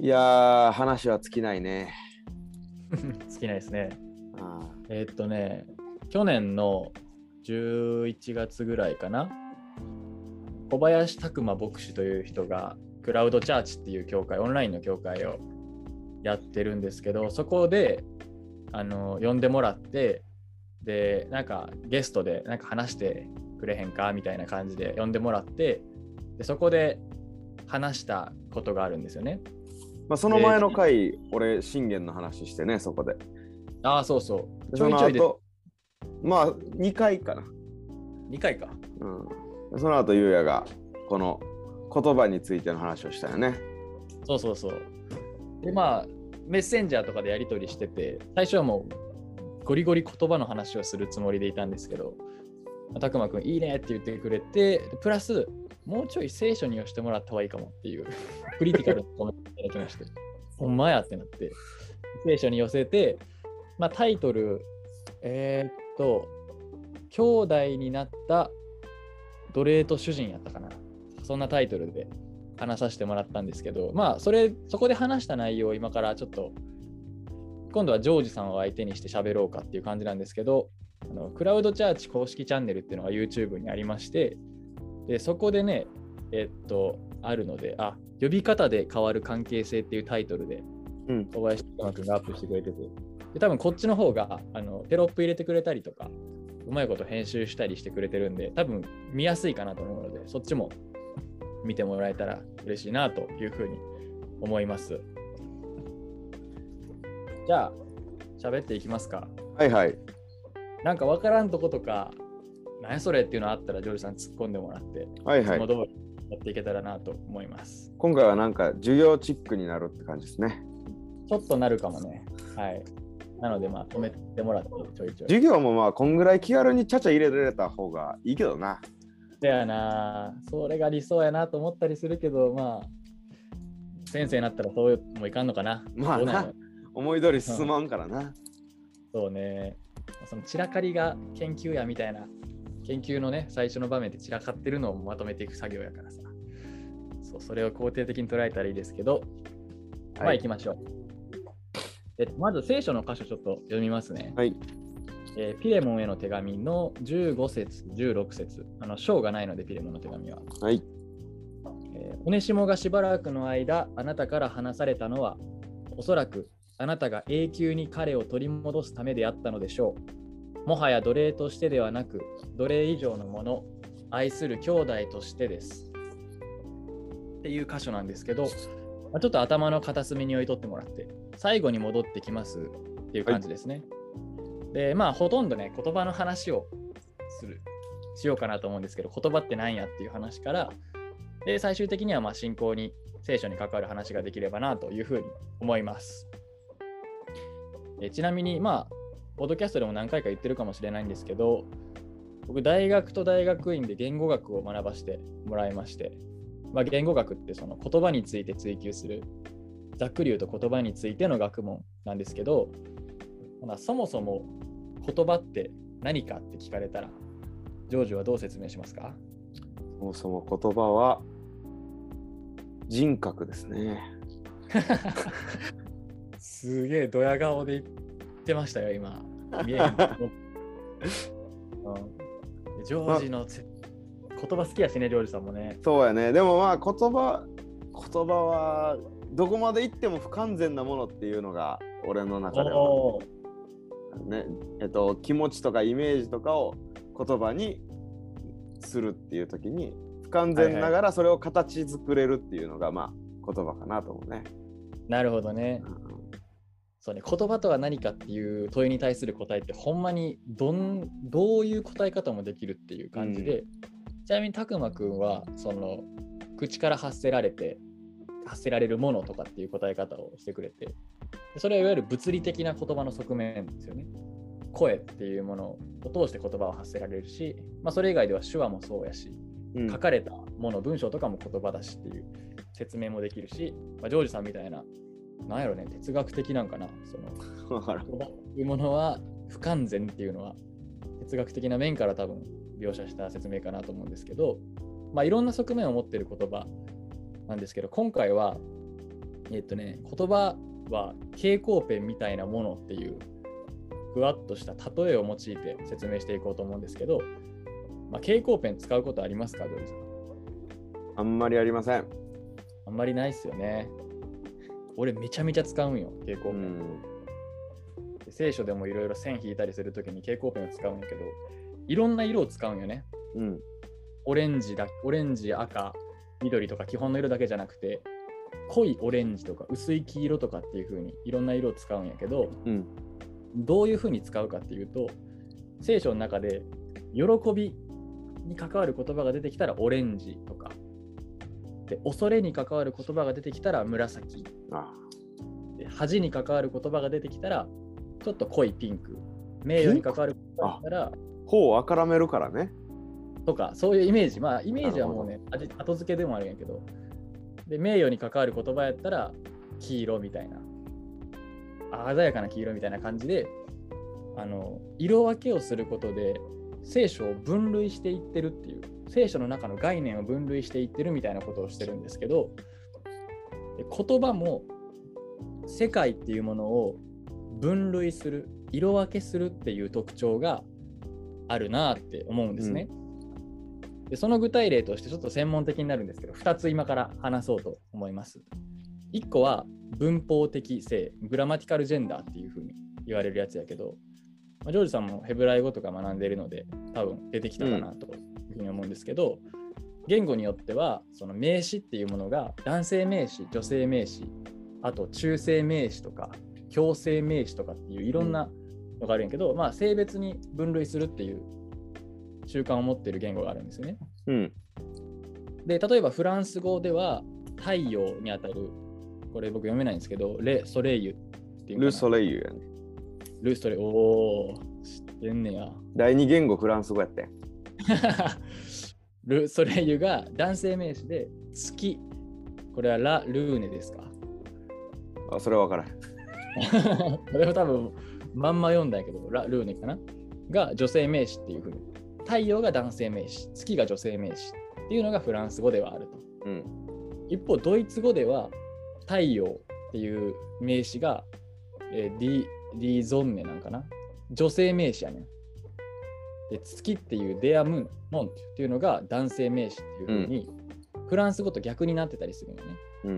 いやー、話は尽きないね。好きないですね。あえーっとね、去年の11月ぐらいかな、小林拓馬牧師という人が、クラウドチャーチっていう教会、オンラインの教会をやってるんですけど、そこであの呼んでもらって、で、なんかゲストでなんか話してくれへんかみたいな感じで呼んでもらって、でそこで話したことがあるんですよね。まあ、その前の回、俺、信玄の話してね、そこで。ああ、そうそう。その後、まあ、2回かな。2回か。うん、でその後、ゆうやが、この言葉についての話をしたよね。そうそうそう。で、まあ、メッセンジャーとかでやり取りしてて、最初はもうゴリゴリ言葉の話をするつもりでいたんですけど、たくまくんいいねって言ってくれて、プラス、もうちょい聖書に寄してもらった方がいいかもっていう、クリティカルなコメントいただきまして、ほんまやってなって、聖書に寄せて、まあ、タイトル、えーっと、兄弟になった奴隷と主人やったかな。そんなタイトルで話させてもらったんですけど、まあ、それ、そこで話した内容を今からちょっと、今度はジョージさんを相手にして喋ろうかっていう感じなんですけど、あのクラウドチャーチ公式チャンネルっていうのが YouTube にありまして、でそこでね、えっと、あるので、あ、呼び方で変わる関係性っていうタイトルでうん。小林拓君がアップしてくれてて、で多分こっちの方があのテロップ入れてくれたりとか、うまいこと編集したりしてくれてるんで、多分見やすいかなと思うので、そっちも見てもらえたら嬉しいなというふうに思います。じゃあ、喋っていきますか。はいはい。なんかわからんとことか、何やそれっていうのあったら、ジョージさん突っ込んでもらって、はいはいいつも。通りやっていけたらなと思います。今回はなんか授業チックになるって感じですね。ちょっとなるかもね。はい。なので、まあ、止めてもらって、ちょいちょい。授業もまあ、こんぐらい気軽にちゃちゃ入れられた方がいいけどな。だよな。それが理想やなと思ったりするけど、まあ、先生になったらそうもいかんのかな。まあな思い通り進まんからな。そうね。その散らかりが研究やみたいな、研究のね、最初の場面で散らかってるのをまとめていく作業やからさ。そう、それを肯定的に捉えたらいいですけど、まあはい行きましょう。えっと、まず聖書の箇所ちょっと読みますね。はい。えーピレモンへの手紙の15節、16節。あの章がないので、ピレモンの手紙は。はい。えーオネシモがしばらくの間、あなたから離されたのは、おそらくあなたが永久に彼を取り戻すためであったのでしょう。もはや奴隷としてではなく、奴隷以上のもの、愛する兄弟としてです。っていう箇所なんですけど、まちょっと頭の片隅に置いとってもらって、最後に戻ってきますっていう感じですね。で、まあ、ほとんどね、言葉の話をする、しようかなと思うんですけど、言葉って何やっていう話から、で、最終的にはま信仰に、聖書に関わる話ができればなというふうに思います。えちなみに、まあ、ポッドキャストでも何回か言ってるかもしれないんですけど、僕、大学と大学院で言語学を学ばせてもらいまして、まあ、言語学ってその言葉について追求する、ざっくり言うと言葉についての学問なんですけど、まあ、そもそも言葉って何かって聞かれたら、ジョージはどう説明しますか？そもそも言葉は人格ですね。すげえドヤ顔で言ってましたよ、今。見えへんジョージのせ言葉好きやしね、ジョージさんもね。そうやね。でもまあ言葉、言葉はどこまで行っても不完全なものっていうのが俺の中では、ねえっと、気持ちとかイメージとかを言葉にするっていう時に不完全ながらそれを形作れるっていうのがまあ言葉かなと思うね。なるほどね。そうね、言葉とは何かっていう問いに対する答えってほんまにどんどういう答え方もできるっていう感じで、ちなみにたくまくんはその口から発せられて発せられるものとかっていう答え方をしてくれてでそれはいわゆる物理的な言葉の側面ですよね。声っていうものを通して言葉を発せられるし、まあ、それ以外では手話もそうやしうん。書かれたもの文章とかも言葉だしっていう説明もできるし、まあ、ジョージさんみたいななんやろね哲学的なんかなそのというものは不完全っていうのは哲学的な面から多分描写した説明かなと思うんですけど、まあ、いろんな側面を持っている言葉なんですけど今回はえっとね、言葉は蛍光ペンみたいなものっていうふわっとした例えを用いて説明していこうと思うんですけど、まあ、蛍光ペン使うことありますか、ジョージさん。あんまりありません。あんまりないっすよね。俺めちゃめちゃ使うんよ、蛍光ペン。うん。で聖書でもいろいろ線引いたりするときに蛍光ペンを使うんやけど、いろんな色を使うんよね。うん。オレンジだ、オレンジ、赤、緑とか基本の色だけじゃなくて、濃いオレンジとか薄い黄色とかっていう風にいろんな色を使うんやけど、うん。どういう風に使うかっていうと、聖書の中で喜びに関わる言葉が出てきたらオレンジとか、で恐れに関わる言葉が出てきたら紫、あで恥に関わる言葉が出てきたらちょっと濃いピンク、名誉に関わる言葉だったら頬をあからめるからね。とか、そういうイメージ、まあイメージはもうね、味後付けでもあるんやけど、で、名誉に関わる言葉やったら黄色みたいな、鮮やかな黄色みたいな感じで、あの色分けをすることで聖書を分類していってるっていう聖書の中の概念を分類していってるみたいなことをしてるんですけどで言葉も世界っていうものを分類する色分けするっていう特徴があるなって思うんですね。でその具体例としてちょっと専門的になるんですけど2つ今から話そうと思います。1個は文法的性グラマティカルジェンダーっていうふうに言われるやつやけど、まあ、ジョージさんもヘブライ語とか学んでいるので多分出てきたかなとふうに思うんですけど、言語によってはその名詞っていうものが男性名詞女性名詞あと中性名詞とか強制名詞とかっていういろんなのがあるんやけど、まあ性別に分類するっていう習慣を持っている言語があるんですよね。うん。で例えばフランス語では太陽にあたるこれ僕読めないんですけどレ・ソレイユっていうル・ソレイユやね。ル・ソレイユおー知ってんねや。第二言語フランス語やってん。ル・ソレイユが男性名詞で月これはラ・ルーネですか？あ、それは分からへん。これは多分まんま読んだけどラ・ルーネかな？が女性名詞っていうふうに太陽が男性名詞月が女性名詞っていうのがフランス語ではあると。うん。一方、ドイツ語では太陽っていう名詞が、えー、ディディゾンネなんかな？女性名詞やねん。で、月っていうデアムン、モンっていうのが男性名詞っていうふうに、フランス語と逆になってたりするよね。うんう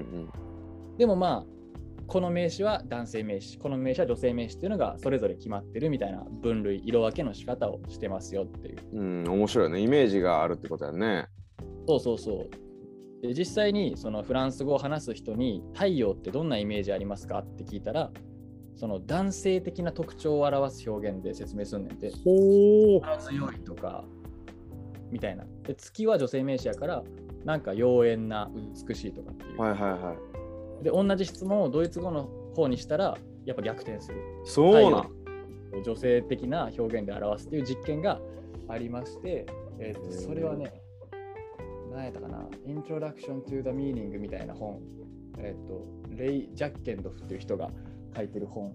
ん。でもまあ、この名詞は男性名詞、この名詞は女性名詞っていうのがそれぞれ決まってるみたいな分類、色分けの仕方をしてますよっていう。うん、面白いね。イメージがあるってことやね。そうそうそう。で実際にそのフランス語を話す人に太陽ってどんなイメージありますかって聞いたらその男性的な特徴を表す表現で説明すんねんて。強いとか。みたいな。で月は女性名詞やからなんか妖艶な美しいとかっていう、はいはいはい。で同じ質問をドイツ語の方にしたらやっぱ逆転する。そうなん。女性的な表現で表すっていう実験がありまして、えーとそれはね、何やったかな、Introduction to the Meaning みたいな本、えっ、と、レイ・ジャッケンドフっていう人が書いてる本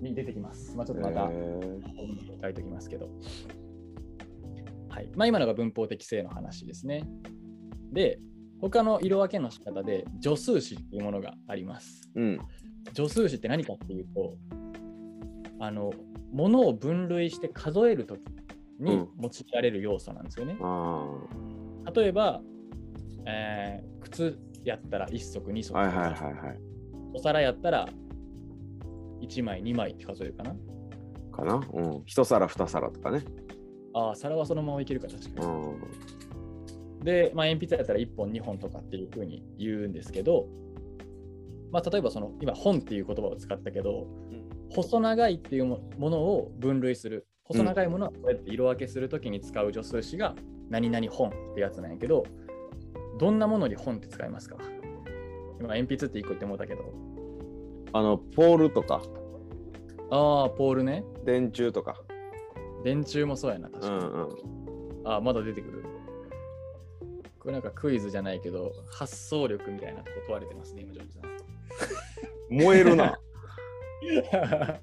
に出てきます。まあちょっとまた書いておきますけど。はい。まあ今のが文法的性の話ですね。で、他の色分けの仕方で助数詞っていうものがあります。うん。助数詞って何かっていうと、あの、ものを分類して数えるときにうん用いられる要素なんですよね。あ例えば、えー靴やったら1足2足はいはいはいはい。お皿やったら1枚2枚って数えるかな。かなうん。一皿二皿とかね。ああ、皿はそのままいけるか確かうに。ん。で、まあ、鉛筆やったら1本2本とかっていうふうに言うんですけど、まあ、例えばその今本っていう言葉を使ったけど、細長いっていうもものを分類する。細長いものはこうやって色分けするときに使う助数詞が何々本ってやつなんやけど、どんなものに本って使いますか？今鉛筆って1個言ってもうたけど、あの、ポールとか、ああ、ポールね。電柱とか。電柱もそうやな、確うかに。んうん。ああ、まだ出てくる。これなんかクイズじゃないけど、発想力みたいなとこ問われてますね、今、ジョージさん。燃えるな。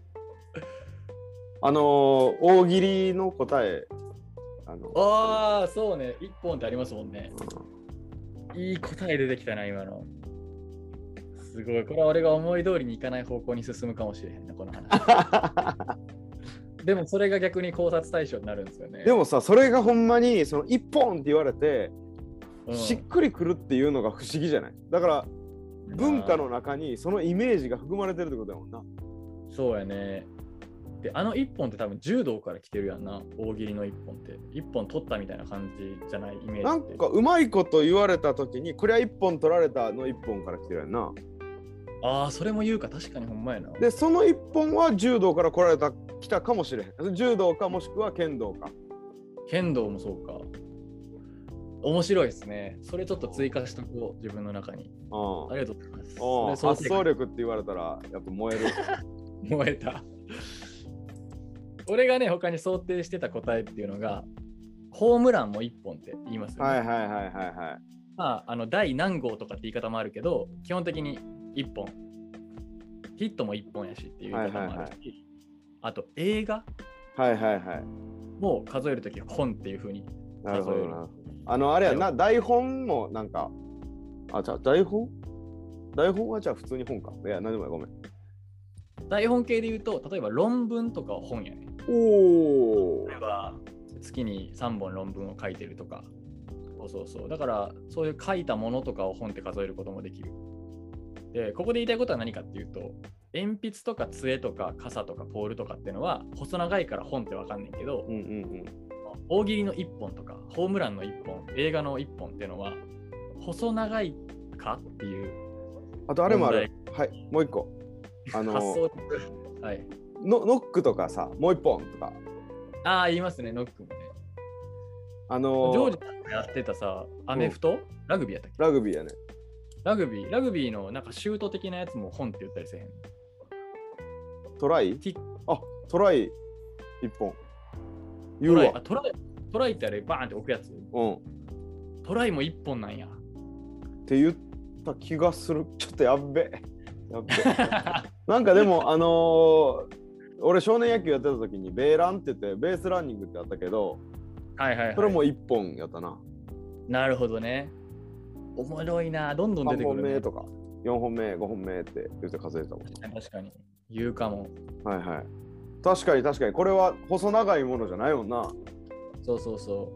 あのー、大喜利の答え。あのああ、そうね。一本ってありますもんね。いい答え出てきたな、今の。すごい。これは俺が思い通りにいかない方向に進むかもしれへんな、この話。でもそれが逆に考察対象になるんですよね。でもさそれがほんまにその一本って言われて、うん、しっくりくるっていうのが不思議じゃない？だから文化の中にそのイメージが含まれてるってことだもんな。そうやね。で、あの一本って多分柔道から来てるやんな、大喜利の一本って。一本取ったみたいな感じじゃないイメージ。なんかうまいこと言われた時にこれは一本取られたの一本から来てるやんな。ああ、それも言うか、確かにほんまやな。でその一本は柔道から来られた来たかもしれへん。柔道かもしくは剣道か。剣道もそうか。面白いですね。それちょっと追加しとこう、自分の中に。うんありがとうございます。発想力って言われたらやっぱ燃える。燃えた。俺がね、他に想定してた答えっていうのが、ホームランも1本って言いますよね。はいはいはいはいはい。まあ、あの第何号とかって言い方もあるけど、基本的に1本。ヒットも1本やしっていう言い方もあるし、はいはいはあと映画はいはいはい。も数えるとき本っていうふうになるほ数える。どな。あのあれやな台本もなんかあじゃあ台本？台本はじゃあ普通に本か。いや何でもないごめん。台本系で言うと、例えば論文とかは本やね。おお例えば月に3本論文を書いてるとか。そうそうそう。だから、そういう書いたものとかを本って数えることもできる。で、ここで言いたいことは何かっていうと、鉛筆とか杖とか傘とかポールとかっていうのは細長いから本ってわかんないけど、うんうんうん。大喜利の1本とかホームランの1本映画の1本っていうのは細長いかっていうあとあれもある。はいもう一個。あ発の想はいノノックとかさもう一本とか。ああ言いますねノックもねあのジョージさんがやってたさアメフト、ラグビーやったっけ？ラグビーやね。ラグビーラグビーのなんかシュート的なやつも本って言ったりせえへん？トライ？あトライ一本。言トライうわあトライトライってあれバーンって置くやつ？うん。っトライも1本なんやて言った気がする。ちょっとやっべ。やっべ。なんかでもあのー俺少年野球やってた時にベーランって言ってベースランニングってあったけどはいはい、はい、それも一本やったな。なるほどねおもろいなどんどん出3てくる、ね、本目とか4本目5本目って言って数えてたもん。確かに言うかもはいはい。確かに確かにこれは細長いものじゃないもんな。そうそうそ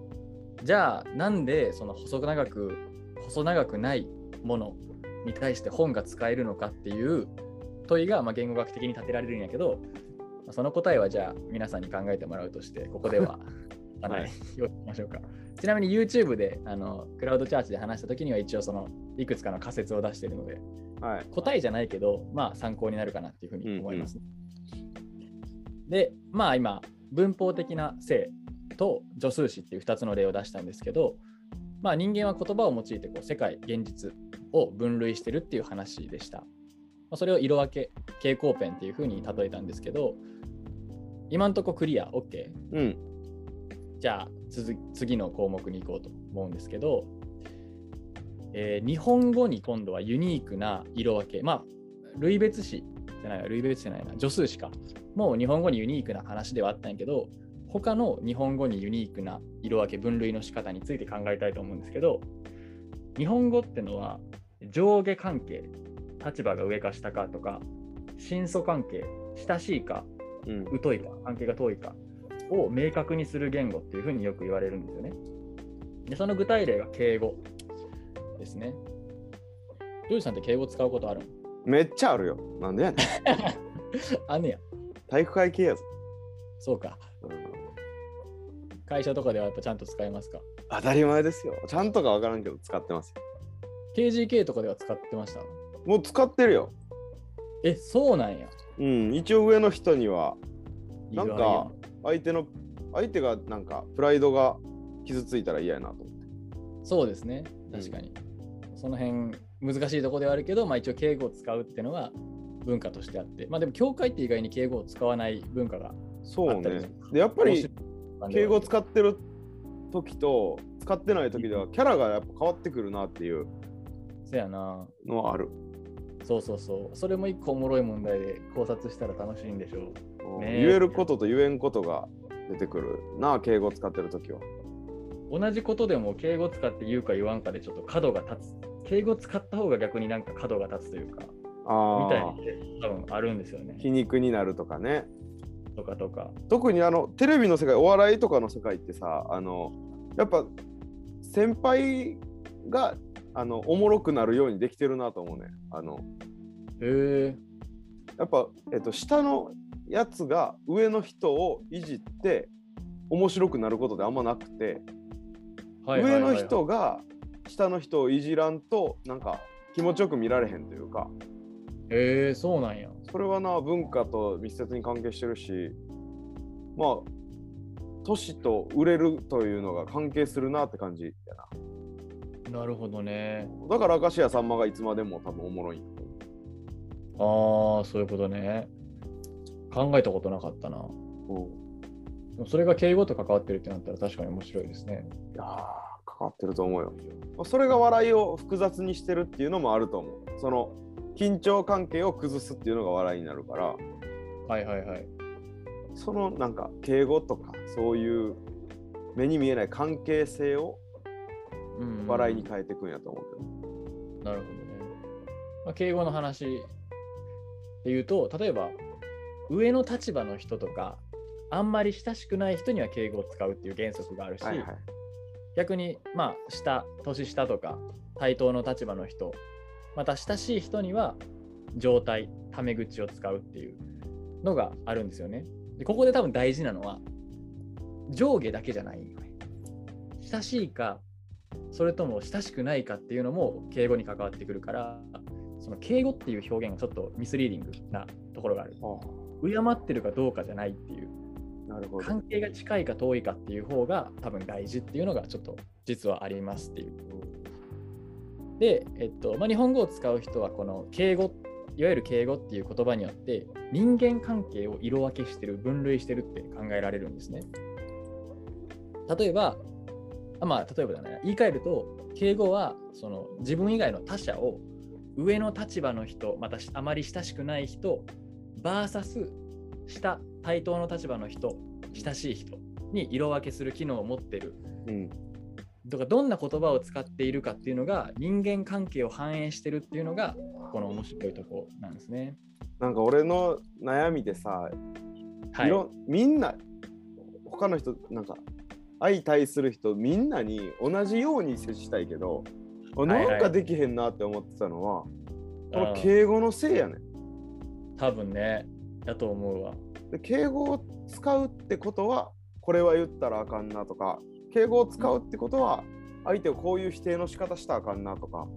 う。じゃあ、なんでその細長く、細長くないものに対して本が使えるのかっていう問いがまあ言語学的に立てられるんやけど、まあその答えはじゃあ皆さんに考えてもらうとして、ここでは、はい用意しましょうか。ちなみに YouTube であのクラウドチャーチで話したときには一応そのいくつかの仮説を出しているので、はい。答えじゃないけど、まあ参考になるかなっていうふうに思います。で、まあ今、文法的な性と助数詞っていう2つの例を出したんですけど、まあ人間は言葉を用いてこう世界、現実を分類してるっていう話でした。まあ、それを色分け、蛍光ペンっていうふうに例えたんですけど、今んとこクリア、OK。うん。じゃあ続次の項目に行こうと思うんですけど、えー日本語に今度はユニークな色分け、まあ、類別詞じゃないわ、類別詞じゃないな、助数詞か。もう日本語にユニークな話ではあったんやけど、他の日本語にユニークな色分け、分類の仕方について考えたいと思うんですけど、日本語ってのは上下関係、立場が上か下かとか、親相関係、親しいかうん。疎いか、関係が遠いかを明確にする言語っていうふうによく言われるんですよね。で、その具体例が敬語ですね。ジョージさんって敬語使うことあるの？めっちゃあるよ。なんでやねん。あんねや。体育会系やぞ。そうか。うん会社とかではやっぱちゃんと使えますか？当たり前ですよ。ちゃんとかわからんけど使ってますよ。?KGK とかでは使ってましたもう使ってるよ。え、そうなんや。うん。一応上の人には意外なんか相手の相手がなんかプライドが傷ついたら嫌やなと思って。そうですね。確かに。その辺難しいところではあるけど、まあ一応敬語を使うっていうのは文化としてあって、まあでも教会って意外に敬語を使わない文化がそうね。でやっぱり敬敬語使ってる時と使ってない時ではキャラがやっぱ変わってくるなっていうそやな。のはある。そうそうそう。それも一個おもろい問題で考察したら楽しいんでしょう。うんね言えることと言えんことが出てくるな敬語使ってる時は。同じことでも敬語使って言うか言わんかでちょっと角が立つ。敬語使った方が逆になんか角が立つというか、ああみたいに多分あるんですよね。皮肉になるとかねとかとか。特にあのテレビの世界お笑いとかの世界ってさあのやっぱ先輩があのおもろくなるようにできてるなと思うねあのへえ。やっぱ、えっと、下のやつが上の人をいじって面白くなることであんまなくて、上の人が下の人をいじらんとなんか気持ちよく見られへんというかへえ、そうなんや。それはな文化と密接に関係してるしまあ年と売れるというのが関係するなって感じやななるほどね。だから明石家さんまがいつまでも多分おもろいああ、そういうことね。考えたことなかったな。うでもそれが敬語と関わってるってなったら確かに面白いですね。いやー関わってると思うよ。それが笑いを複雑にしてるっていうのもあると思う。その緊張関係を崩すっていうのが笑いになるから、はいはいはい。そのなんか敬語とかそういう目に見えない関係性を笑いに変えていくんやと思うけど。なるほどね。まあ、敬語の話で言うと、例えば上の立場の人とか、あんまり親しくない人には敬語を使うっていう原則があるし、はいはい。逆にまあ下、年下とか対等の立場の人、また親しい人には状態、タメ口を使うっていうのがあるんですよね。でここで多分大事なのは上下だけじゃない。親しいか、それとも親しくないかっていうのも敬語に関わってくるから、その敬語っていう表現がちょっとミスリーディングなところがある。あ敬ってるかどうかじゃないっていう、あなるほど。関係が近いか遠いかっていう方が多分大事っていうのがちょっと実はありますっていう。で、えっとまあ、日本語を使う人はこの敬語、いわゆる敬語っていう言葉によって人間関係を色分けしてる、分類してるって考えられるんですね。例えば、あまあ、例えばだね、言い換えると、敬語はその自分以外の他者を上の立場の人、またあまり親しくない人、VS 下、対等の立場の人、親しい人に色分けする機能を持ってるうん。とかどんな言葉を使っているかっていうのが人間関係を反映してるっていうのがこの面白いとこなんですね。なんか俺の悩みでさ、はいい。ろみんな他の人なんか相対する人みんなに同じように接したいけど、なんかできへんなって思ってたのは、このうん敬語のせいやねん。多分ね、だと思うわ。で敬語を使うってことはこれは言ったらあかんなとか敬語を使うってことは相手をこういう否定の仕方したらあかんなとか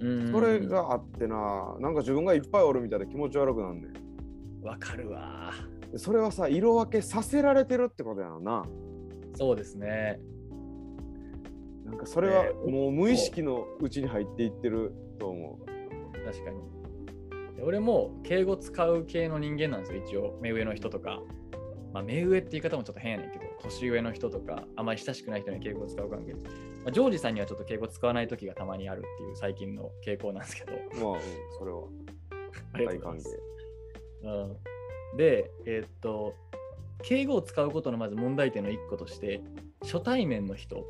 うんそれがあってななんか自分がいっぱいおるみたいで気持ち悪くなんねんわかるわ。でそれはさ色分けさせられてるってことやろなそうですね。なんかそれはねもう無意識のうちに入っていってると思確かに。で俺も敬語使う系の人間なんですよ、一応。目上の人とか。まあ、目上って言い方もちょっと変やねんけど、年上の人とか、あまり親しくない人に敬語を使う関係で。まあ、ジョージさんにはちょっと敬語使わない時がたまにあるっていう最近の傾向なんですけど。うまあ、うん、それは ありがと大歓迎。うん、で、えーっと、敬語を使うことのまず問題点の一個として、初対面の人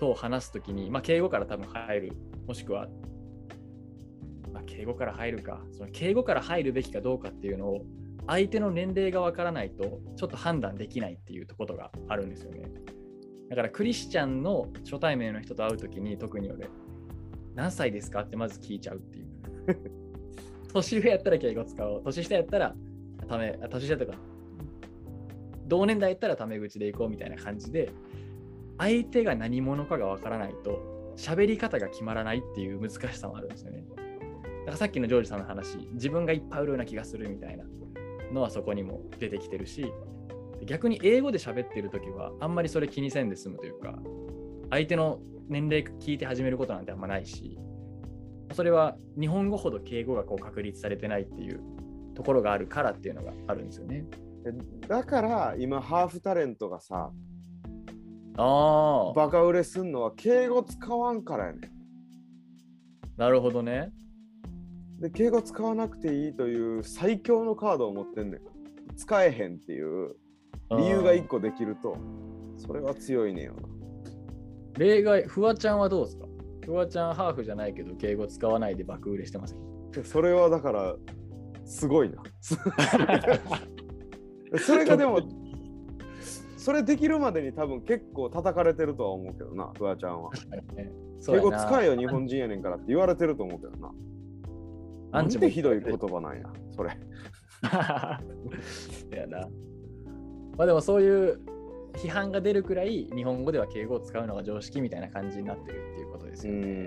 と話すときに、まあ、敬語から多分入る、もしくは、まあ、敬語から入るか、その敬語から入るべきかどうかっていうのを、相手の年齢がわからないと、ちょっと判断できないっていうことがあるんですよね。だから、クリスチャンの初対面の人と会うときに、特に俺、何歳ですかってまず聞いちゃうっていう。年上やったら敬語使おう。年下やったら、ため、年下とか、同年代やったらタメ口でいこうみたいな感じで、相手が何者かがわからないと、喋り方が決まらないっていう難しさもあるんですよね。だからさっきのジョージさんの話、自分がいっぱい売るような気がするみたいなのはそこにも出てきてるし、逆に英語で喋ってるときは、あんまりそれ気にせんで済むというか、相手の年齢聞いて始めることなんてあんまないし、それは日本語ほど敬語がこう確立されてないっていうところがあるからっていうのがあるんですよね。でだから今ハーフタレントがさああ、バカ売れすんのは敬語使わんからやねん。なるほどね。で敬語使わなくていいという最強のカードを持ってんねん。使えへんっていう理由が一個できると。それは強いねんよな。例外、フワちゃんはどうですか？フワちゃんハーフじゃないけど敬語使わないで爆売れしてます。それはだからすごいな それがでもそれできるまでに多分結構叩かれてるとは思うけどなフワちゃんは。英語使えよ日本人やねんからって言われてると思うけどな。なんでひどい言葉なんやそれ。やな。まあでもそういう批判が出るくらい日本語では敬語を使うのが常識みたいな感じになってるっていうことですよね。